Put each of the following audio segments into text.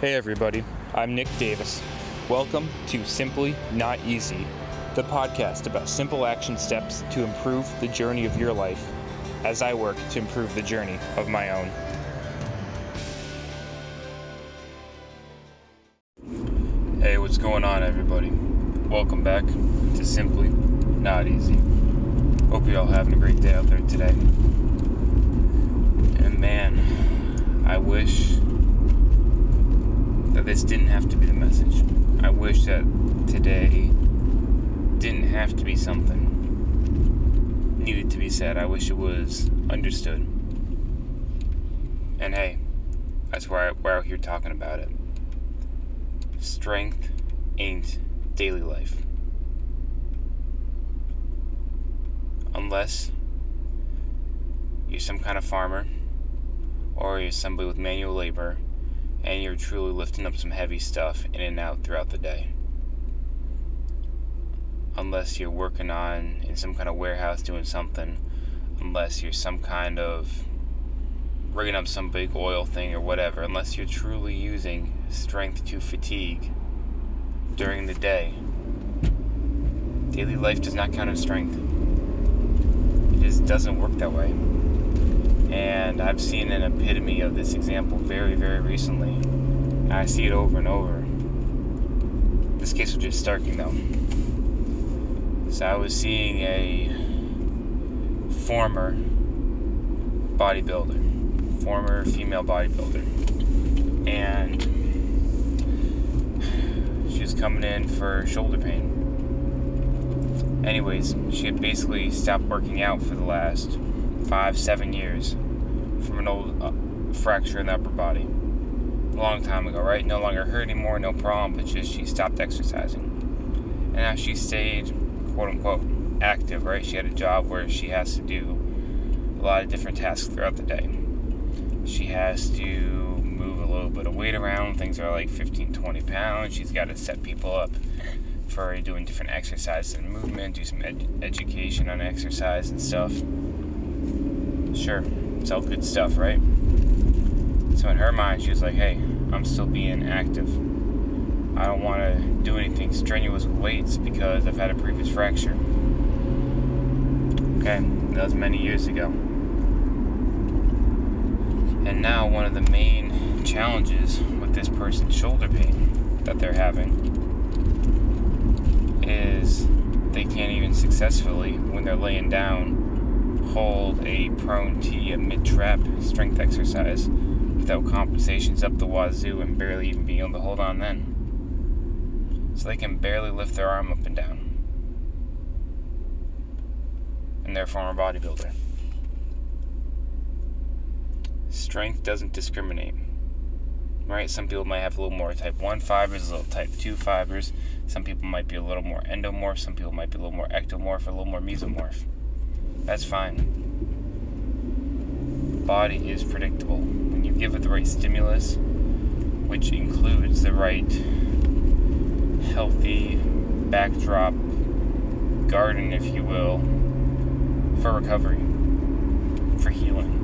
Hey everybody, I'm Nick Davis. Welcome to Simply Not Easy, the podcast about simple action steps to improve the journey of your life as I work to improve the journey of my own. Hey, what's going on, everybody? Welcome back to Simply Not Easy. Hope you're all having a great day out there today. And man, I wish that this didn't have to be the message. I wish that today didn't have to be something needed to be said. I wish it was understood. And hey, that's why we're out here talking about it. Strength ain't daily life. Unless you're some kind of farmer or you're somebody with manual labor and you're truly lifting up some heavy stuff in and out throughout the day. Unless you're working on in some kind of warehouse doing something, unless you're some kind of rigging up some big oil thing or whatever, unless you're truly using strength to fatigue during the day. Daily life does not count as strength. It just doesn't work that way. And I've seen an epitome of this example very, very recently. And I see it over and over. This case was just Starking, though. So I was seeing a former bodybuilder, former female bodybuilder, and she was coming in for shoulder pain. Anyways, she had basically stopped working out for the last five, seven years from an old uh, fracture in the upper body. A long time ago, right? No longer hurt anymore, no problem, but just she stopped exercising. And now she stayed, quote unquote, active, right? She had a job where she has to do a lot of different tasks throughout the day. She has to move a little bit of weight around, things are like 15, 20 pounds. She's got to set people up for doing different exercises and movement, do some ed- education on exercise and stuff. Sure, it's all good stuff, right? So in her mind, she was like, hey, I'm still being active. I don't want to do anything strenuous with weights because I've had a previous fracture. Okay, that was many years ago. And now, one of the main challenges with this person's shoulder pain that they're having is they can't even successfully, when they're laying down, hold a prone T, a mid trap strength exercise without compensations up the wazoo and barely even being able to hold on then. So they can barely lift their arm up and down. And they're a former bodybuilder. Strength doesn't discriminate. Right? Some people might have a little more type 1 fibers, a little type 2 fibers. Some people might be a little more endomorph. Some people might be a little more ectomorph, or a little more mesomorph. That's fine. Body is predictable. When you give it the right stimulus, which includes the right healthy backdrop garden, if you will, for recovery, for healing.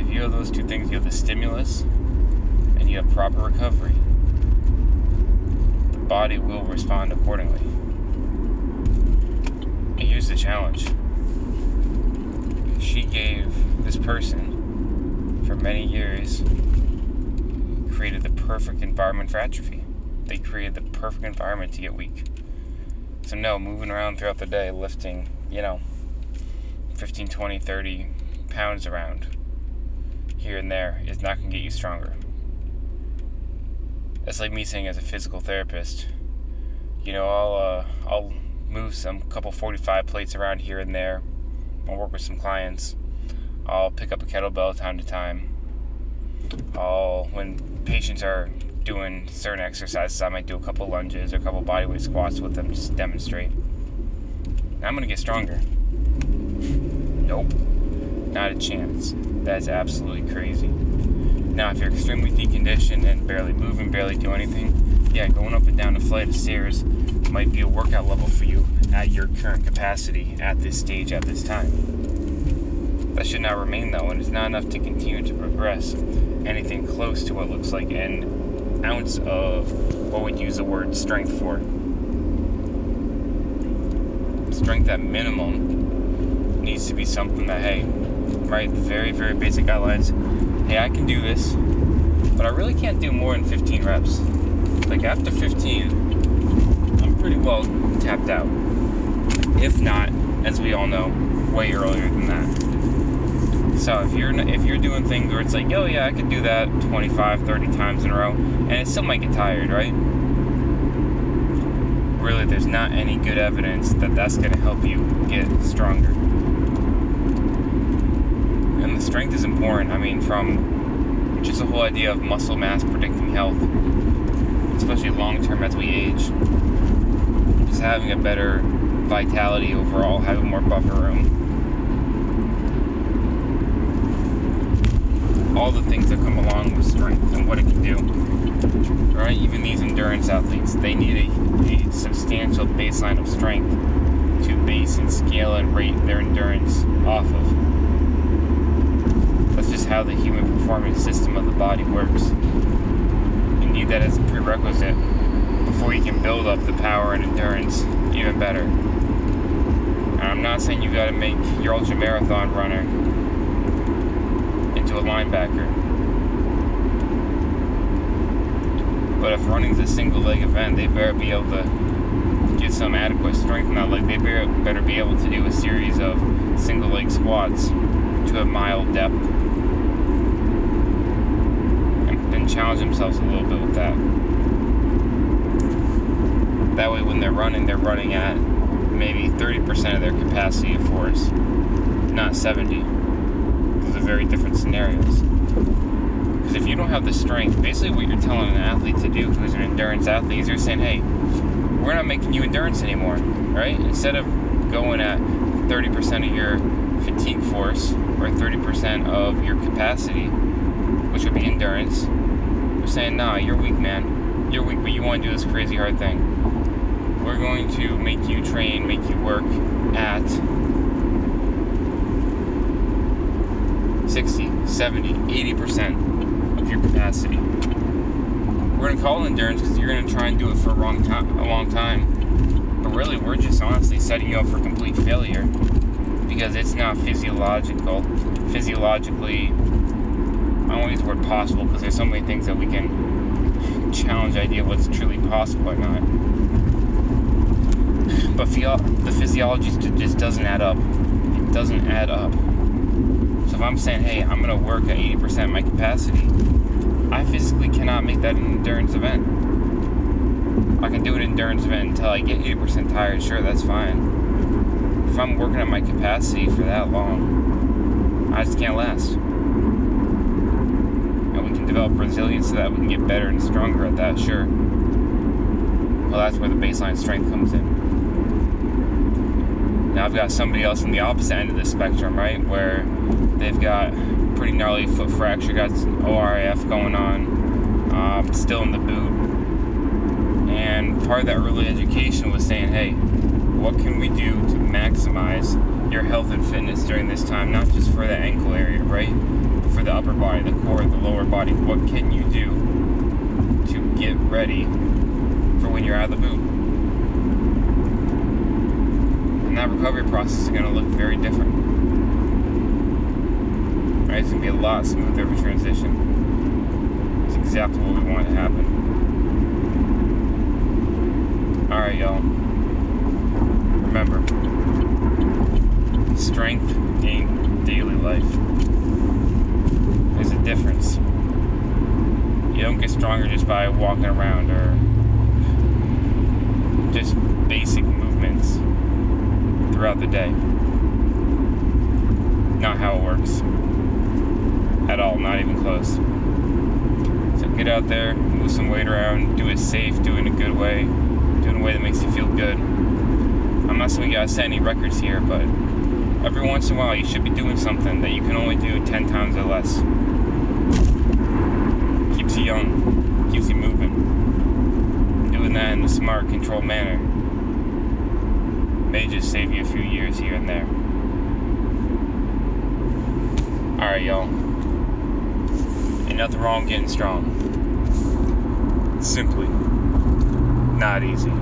If you have those two things, you have the stimulus and you have proper recovery, the body will respond accordingly. Here's the challenge she gave this person for many years created the perfect environment for atrophy. They created the perfect environment to get weak. So, no, moving around throughout the day, lifting, you know, 15, 20, 30 pounds around here and there is not going to get you stronger. That's like me saying as a physical therapist, you know, I'll, uh, I'll move some couple 45 plates around here and there. I'll work with some clients. I'll pick up a kettlebell time to time. I'll, when patients are doing certain exercises, I might do a couple lunges or a couple bodyweight squats with them just to demonstrate. I'm gonna get stronger. Nope, not a chance. That's absolutely crazy. Now, if you're extremely deconditioned and barely moving, barely do anything, yeah, going up and down a flight of stairs might be a workout level for you at your current capacity at this stage at this time. That should not remain though, and it's not enough to continue to progress anything close to what looks like an ounce of what we'd use the word strength for. Strength at minimum needs to be something that, hey, right, very, very basic guidelines. Hey, I can do this, but I really can't do more than 15 reps. Like after 15, I'm pretty well tapped out. If not, as we all know, way earlier than that. So if you're if you're doing things where it's like, yo, yeah, I could do that 25, 30 times in a row, and it still might get tired, right? Really, there's not any good evidence that that's going to help you get stronger. And the strength is important. I mean, from just the whole idea of muscle mass predicting health, especially long term as we age, just having a better vitality overall, having more buffer room. All the things that come along with strength and what it can do. Right? Even these endurance athletes, they need a, a substantial baseline of strength to base and scale and rate their endurance off of. That's just how the human performance system of the body works. Need that as a prerequisite before you can build up the power and endurance even better. I'm not saying you got to make your ultra marathon runner into a linebacker. But if running's a single leg event, they better be able to get some adequate strength in that leg. They better be able to do a series of single leg squats to a mile depth. Challenge themselves a little bit with that. That way, when they're running, they're running at maybe 30% of their capacity of force, not 70. Those are very different scenarios. Because if you don't have the strength, basically what you're telling an athlete to do who's an endurance athlete is you're saying, hey, we're not making you endurance anymore, right? Instead of going at 30% of your fatigue force or 30% of your capacity, which would be endurance, saying, nah, you're weak, man. You're weak, but you want to do this crazy hard thing we're going to make you train, make you work at 60, 70, 80% of your capacity. We're going to call it endurance because you're going to try and do it for a long time, a long time. But really, we're just honestly setting you up for complete failure because it's not physiological, physiologically. I don't use the word possible because there's so many things that we can challenge the idea of what's truly possible or not but the physiology just doesn't add up. It doesn't add up. So if I'm saying, hey, I'm going to work at 80% of my capacity, I physically cannot make that an endurance event. I can do an endurance event until I get 80% tired. Sure, that's fine. If I'm working at my capacity for that long, I just can't last. Develop resilience so that we can get better and stronger at that, sure. Well, that's where the baseline strength comes in. Now I've got somebody else on the opposite end of the spectrum, right, where they've got pretty gnarly foot fracture, got some ORIF going on, um, still in the boot. And part of that early education was saying, hey, what can we do to maximize your health and fitness during this time, not just for the ankle area, right? For the upper body, the core, the lower body. What can you do to get ready for when you're out of the boot? And that recovery process is going to look very different. Right? It's going to be a lot smoother of a transition. It's exactly what we want to happen. Alright, y'all. Remember, strength in daily life. There's a difference. You don't get stronger just by walking around or just basic movements throughout the day. Not how it works. At all, not even close. So get out there, move some weight around, do it safe, do it in a good way, do it in a way that makes you feel good. I'm not saying you gotta set any records here, but every once in a while you should be doing something that you can only do 10 times or less. You young, keeps you moving. Doing that in a smart, controlled manner may just save you a few years here and there. Alright, y'all. Ain't nothing wrong getting strong. Simply not easy.